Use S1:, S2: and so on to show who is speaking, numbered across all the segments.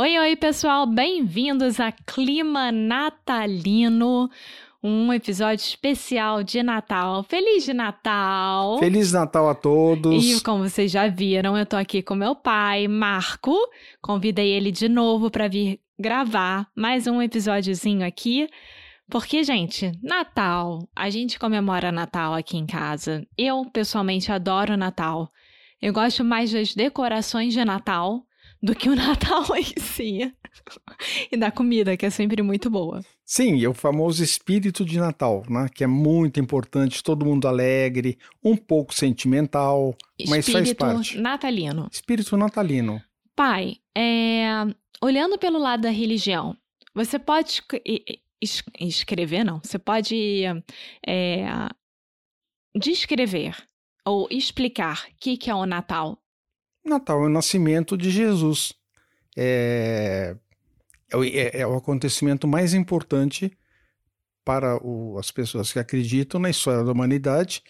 S1: Oi, oi, pessoal, bem-vindos a Clima Natalino, um episódio especial de Natal. Feliz de Natal!
S2: Feliz Natal a todos!
S1: E como vocês já viram, eu tô aqui com meu pai, Marco. Convidei ele de novo para vir gravar mais um episódiozinho aqui. Porque, gente, Natal, a gente comemora Natal aqui em casa. Eu, pessoalmente, adoro Natal. Eu gosto mais das decorações de Natal do que o Natal em si. e da comida, que é sempre muito boa.
S2: Sim, é o famoso espírito de Natal, né? Que é muito importante, todo mundo alegre, um pouco sentimental, espírito mas faz parte.
S1: Espírito natalino.
S2: Espírito natalino.
S1: Pai, é... olhando pelo lado da religião, você pode es escrever, não, você pode é... descrever ou explicar o que, que é o Natal
S2: Natal é o nascimento de Jesus. É, é, é, é o acontecimento mais importante para o, as pessoas que acreditam na história da humanidade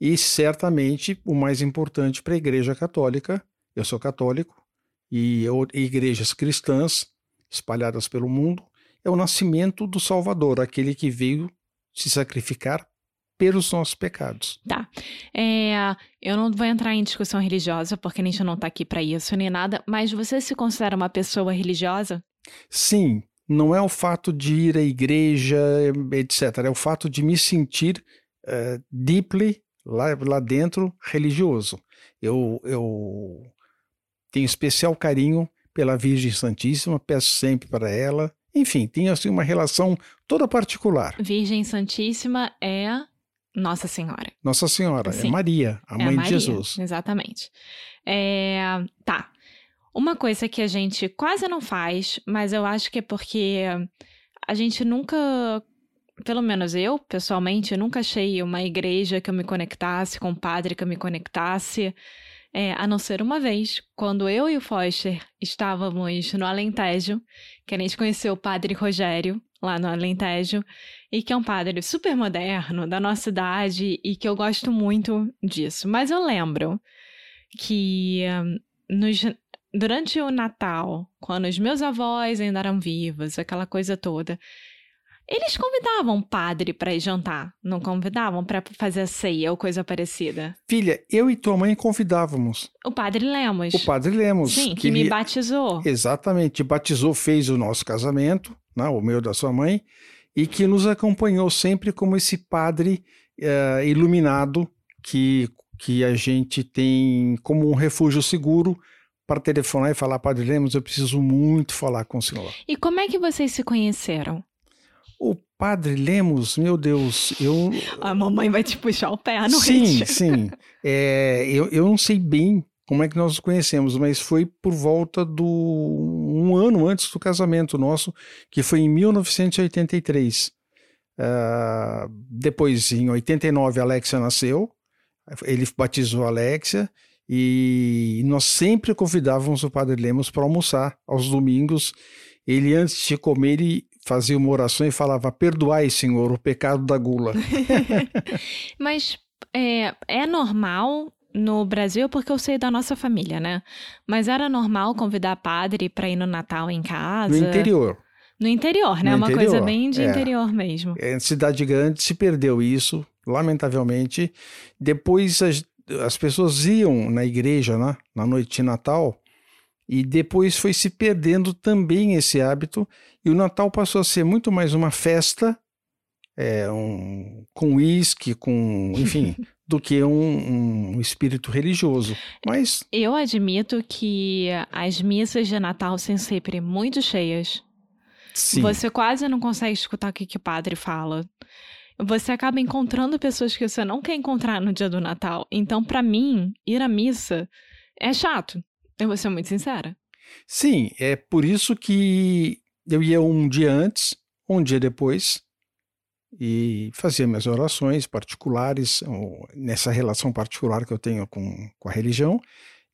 S2: e certamente o mais importante para a Igreja Católica. Eu sou católico e eu, igrejas cristãs espalhadas pelo mundo é o nascimento do Salvador, aquele que veio se sacrificar pelos nossos pecados.
S1: Tá. É, eu não vou entrar em discussão religiosa, porque a gente não está aqui para isso nem nada, mas você se considera uma pessoa religiosa?
S2: Sim. Não é o fato de ir à igreja, etc. É o fato de me sentir uh, deeply, lá, lá dentro, religioso. Eu, eu tenho especial carinho pela Virgem Santíssima, peço sempre para ela. Enfim, tenho assim uma relação toda particular.
S1: Virgem Santíssima é nossa Senhora.
S2: Nossa Senhora, é Sim. é Maria, a é mãe a Maria, de Jesus.
S1: Exatamente. É, tá. Uma coisa que a gente quase não faz, mas eu acho que é porque a gente nunca, pelo menos eu, pessoalmente, nunca achei uma igreja que eu me conectasse, com um padre que eu me conectasse. É, a não ser uma vez, quando eu e o Foster estávamos no Alentejo, que a gente conheceu o padre Rogério, lá no Alentejo, e que é um padre super moderno, da nossa idade, e que eu gosto muito disso. Mas eu lembro que um, nos, durante o Natal, quando os meus avós ainda eram vivos, aquela coisa toda, eles convidavam o padre para ir jantar, não convidavam para fazer a ceia ou coisa parecida?
S2: Filha, eu e tua mãe convidávamos.
S1: O padre Lemos.
S2: O padre Lemos.
S1: Sim, que, que me ele... batizou.
S2: Exatamente, batizou, fez o nosso casamento, né, o meu da sua mãe, e que nos acompanhou sempre como esse padre uh, iluminado que, que a gente tem como um refúgio seguro para telefonar e falar, Padre Lemos, eu preciso muito falar com o senhor.
S1: E como é que vocês se conheceram?
S2: O Padre Lemos, meu Deus, eu.
S1: A mamãe vai te puxar o pé à noite.
S2: Sim, sim. É, eu, eu não sei bem como é que nós nos conhecemos, mas foi por volta do. um ano antes do casamento nosso, que foi em 1983. Uh, ah, depois, em 89, a Alexia nasceu, ele batizou a Alexia, e nós sempre convidávamos o Padre Lemos para almoçar aos domingos. Ele, antes de comer, ele fazia uma oração e falava: Perdoai, Senhor, o pecado da gula.
S1: Mas é, é normal no Brasil, porque eu sei da nossa família, né? Mas era normal convidar padre para ir no Natal em casa?
S2: No interior.
S1: No interior, né? No Uma interior, coisa bem de é. interior mesmo.
S2: Em cidade grande se perdeu isso, lamentavelmente. Depois as, as pessoas iam na igreja, né? Na noite de Natal e depois foi se perdendo também esse hábito, e o Natal passou a ser muito mais uma festa, é, um, com uísque, com, enfim, do que um, um espírito religioso. Mas
S1: Eu admito que as missas de Natal são sempre muito cheias.
S2: sim,
S1: Você quase não consegue escutar o que, que o padre fala. Você acaba encontrando pessoas que você não quer encontrar no dia do Natal. Então, pra mim, ir à missa é chato. Eu vou ser muito sincera.
S2: sim, é por isso que eu ia um dia antes, um dia depois, e fazia minhas orações particulares, nessa relação particular que eu tenho com, com a religião.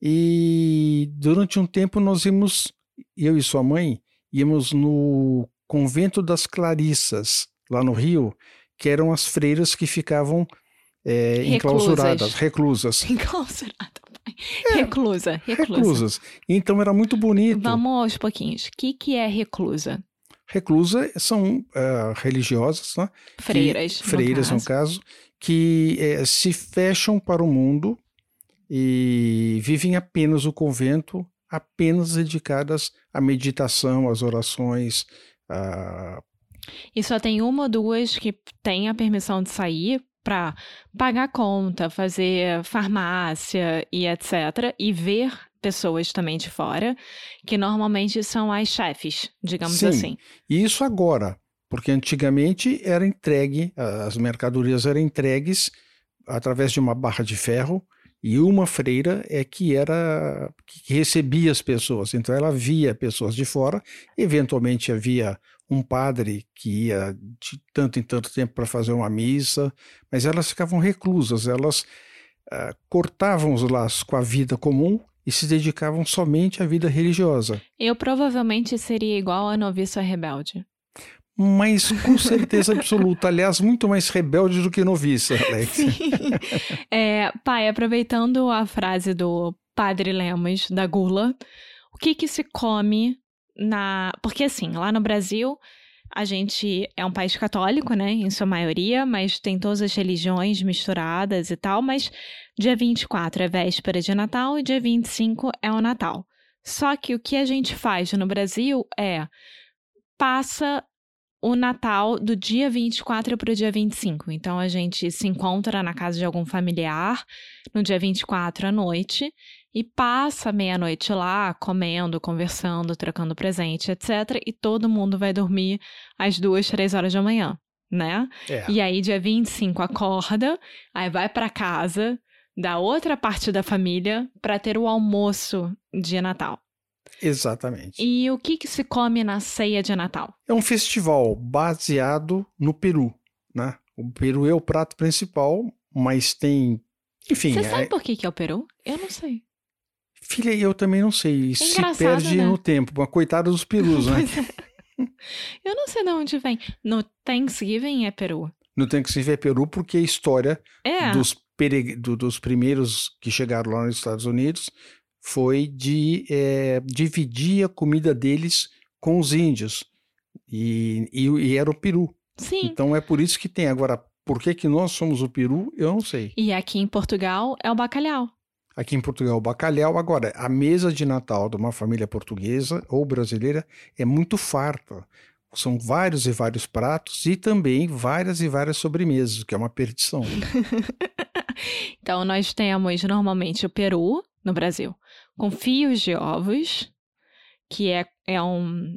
S2: E durante um tempo nós íamos, eu e sua mãe, íamos no convento das Clarissas, lá no Rio, que eram as freiras que ficavam é,
S1: Reclusas.
S2: enclausuradas, reclusas.
S1: Enclausurada, pai. Reclusa, reclusa.
S2: Reclusas. Então era muito bonito.
S1: Vamos aos pouquinhos. O que, que é reclusa?
S2: Reclusa são ah, religiosas, né? que-
S1: Freiras. no
S2: freiras no
S1: caso.
S2: caso, que eh, se fecham para o mundo e vivem apenas o convento, apenas dedicadas à meditação, às orações, a
S1: E só tem uma ou duas que tem a permissão de sair pra pagar conta, fazer farmácia e etc. E ver pessoas também de fora, que normalmente são as chefes, digamos
S2: Sim.
S1: assim.
S2: E isso agora, porque antigamente era entregue, as mercadorias eram entregues através de uma barra de ferro e uma freira é que era que recebia as pessoas. Então ela via pessoas de fora, eventualmente havia um padre que ia de tanto em tanto tempo para fazer uma missa, mas elas ficavam reclusas, elas ah, cortavam os laços com a vida comum e se dedicavam somente à vida religiosa.
S1: Eu provavelmente seria igual a noviça rebelde.
S2: Mas com certeza absoluta. Aliás, muito mais rebelde do que noviça, Alex.
S1: Sim. É, pai, aproveitando a frase do Padre Lemos, da gula, o que que se come na... Porque assim, lá no Brasil, a gente é um país católico, né, em sua maioria, mas tem todas as religiões misturadas e tal, mas dia 24 é véspera de Natal e dia 25 é o Natal. Só que o que a gente faz no Brasil é passa o Natal do dia 24 para o dia 25. Então a gente se encontra na casa de algum familiar no dia 24 à noite e passa meia-noite lá, comendo, conversando, trocando presente, etc. E todo mundo vai dormir às duas, três horas da manhã, né?
S2: É,
S1: E aí, dia 25, acorda, aí vai para casa da outra parte da família para ter o almoço de Natal.
S2: exatamente.
S1: E o que, que se come na ceia de Natal?
S2: É um festival baseado no Peru, né? O Peru é o prato principal, mas tem... Enfim,
S1: Você
S2: é-
S1: sabe por que, que é o Peru? Eu não sei.
S2: Filha, eu também não sei. se
S1: engraçado,
S2: perde
S1: né?
S2: no tempo. Mas coitado dos perus, né?
S1: É. Eu não sei de onde vem. No Thanksgiving é Peru.
S2: Que se ver Peru porque a história
S1: É.
S2: dos, dos primeiros que chegaram lá nos Estados Unidos foi de eh, dividir a comida deles com os índios. E, e, e era o Peru.
S1: Sim.
S2: Então é por isso que tem. Agora, por que, que nós somos o Peru, eu não sei.
S1: E aqui em Portugal é o bacalhau.
S2: Aqui em Portugal, o bacalhau. Agora, a mesa de Natal de uma família portuguesa ou brasileira é muito farta. São vários e vários pratos e também várias e várias sobremesas, que é uma perdição.
S1: Então nós temos normalmente o peru no Brasil, com fios de ovos, que é, é um,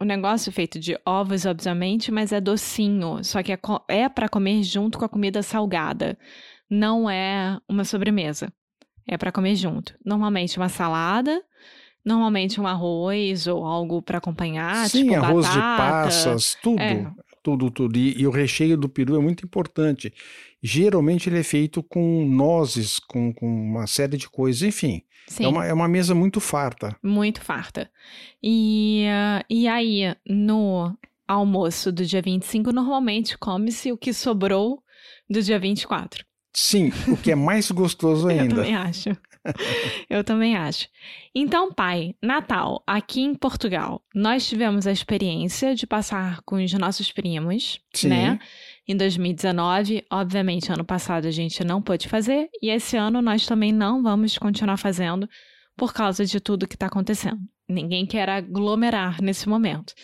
S1: um negócio feito de ovos, obviamente, mas é docinho. Só que é, é para comer junto com a comida salgada. Não é uma sobremesa. É para comer junto. Normalmente uma salada, normalmente um arroz ou algo para acompanhar,
S2: Sim,
S1: tipo
S2: arroz de
S1: batata.
S2: passas, tudo.
S1: É.
S2: Tudo, tudo. E, e o recheio do peru é muito importante. Geralmente ele é feito com nozes, com, com uma série de coisas. Enfim,
S1: Sim.
S2: é uma, é uma mesa muito farta.
S1: Muito farta. E, e aí, no almoço do dia 25, normalmente come-se o que sobrou do dia 24.
S2: Sim, o que é mais gostoso
S1: Eu
S2: ainda.
S1: também acho. Eu também acho. Então, pai, Natal, aqui em Portugal, nós tivemos a experiência de passar com os nossos primos,
S2: Sim.
S1: né? Em 2019, obviamente, ano passado a gente não pôde fazer, e esse ano nós também não vamos continuar fazendo por causa de tudo que está acontecendo. Ninguém quer aglomerar nesse momento.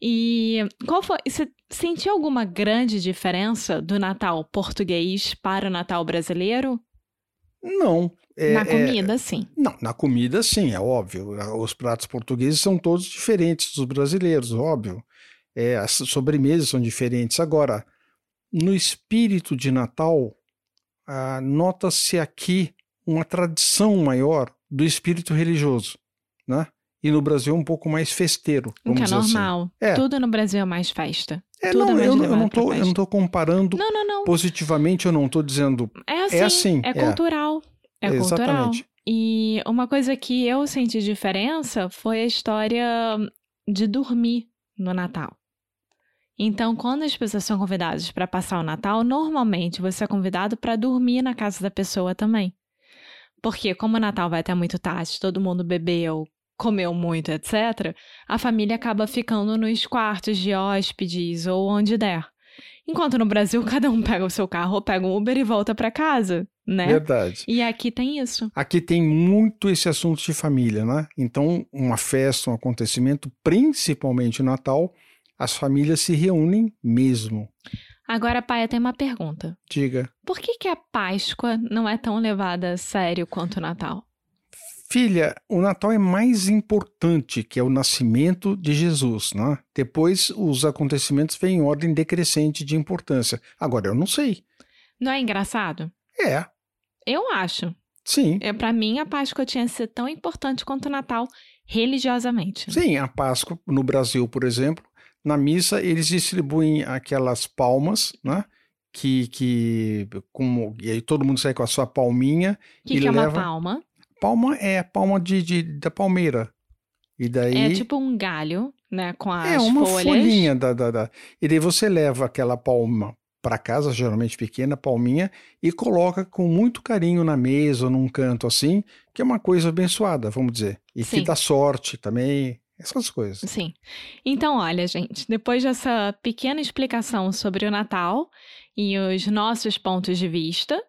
S1: E qual foi. Você sentiu alguma grande diferença do Natal português para o Natal brasileiro?
S2: Não. É,
S1: Na
S2: é-
S1: comida, sim.
S2: não, na comida sim, é óbvio. Os pratos portugueses são todos diferentes dos brasileiros, óbvio. É, as sobremesas são diferentes. Agora, no espírito de Natal, ah, nota-se aqui uma tradição maior do espírito religioso, né? E no Brasil um pouco mais festeiro,
S1: O
S2: vamos
S1: que é
S2: assim.
S1: normal.
S2: É.
S1: Tudo no Brasil é mais festa.
S2: É,
S1: Tudo
S2: não,
S1: é mais
S2: eu, não- eu não tô, eu
S1: festa.
S2: não tô comparando
S1: Não, não, não.
S2: positivamente, eu não tô dizendo
S1: É assim.
S2: assim,
S1: É
S2: é.
S1: cultural. É cultural.
S2: exatamente.
S1: E uma coisa que eu senti diferença foi a história de dormir no Natal. Então, quando as pessoas são convidadas para passar o Natal, normalmente você é convidado para dormir na casa da pessoa também. Porque, como o Natal vai até muito tarde, todo mundo bebeu, comeu muito, etc., a família acaba ficando nos quartos de hóspedes ou onde der. Enquanto no Brasil, cada um pega o seu carro, pega um Uber e volta para casa, né?
S2: Verdade.
S1: E aqui tem isso.
S2: Aqui tem muito esse assunto de família, né? Então, uma festa, um acontecimento, principalmente o Natal, as famílias se reúnem mesmo.
S1: Agora, pai, tem uma pergunta.
S2: Diga,
S1: Por que, que a Páscoa não é tão levada a sério quanto o Natal?
S2: Filha, o Natal é mais importante, que é o nascimento de Jesus, né? Depois, os acontecimentos vêm em ordem decrescente de importância. Agora, eu não sei.
S1: Não é engraçado?
S2: É,
S1: Eu acho.
S2: sim.
S1: Eu, para mim, a Páscoa tinha que ser tão importante quanto o Natal, religiosamente.
S2: Sim, a Páscoa, no Brasil, por exemplo, na missa eles distribuem aquelas palmas, né? Que, que como, e aí todo mundo sai com a sua palminha.
S1: O que,
S2: e
S1: que é uma
S2: leva-
S1: palma?
S2: Palma é a palma de, de- da palmeira. E daí.
S1: É tipo um galho, né? Com as
S2: é uma
S1: folhas.
S2: folhinha da, da, da- E daí você leva aquela palma para casa, geralmente pequena, palminha, e coloca com muito carinho na mesa ou num canto assim, que é uma coisa abençoada, vamos dizer. E
S1: Sim.
S2: que dá sorte também, essas coisas.
S1: Sim. Então, olha, gente, depois dessa pequena explicação sobre o Natal e os nossos pontos de vista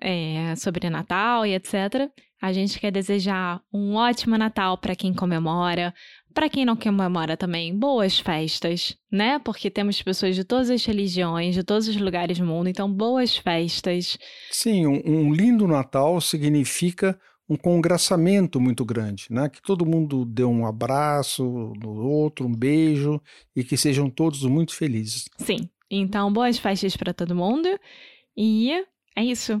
S1: é, sobre Natal e etc., a gente quer desejar um ótimo Natal para quem comemora, para quem não comemora também, boas festas, né? Porque temos pessoas de todas as religiões, de todos os lugares do mundo, então boas festas.
S2: Sim, um, um lindo Natal significa um congraçamento muito grande, né? Que todo mundo dê um abraço no outro, um beijo e que sejam todos muito felizes.
S1: Sim. Então, boas festas para todo mundo. E é isso.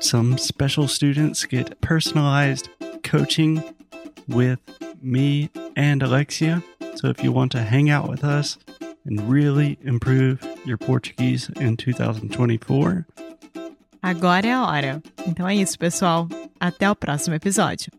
S3: Some special students get personalized coaching with me and Alexia. So if you want to hang out with us and really improve your Portuguese in 2024,
S4: Agora é a hora. Então é isso, pessoal. Até o próximo episódio.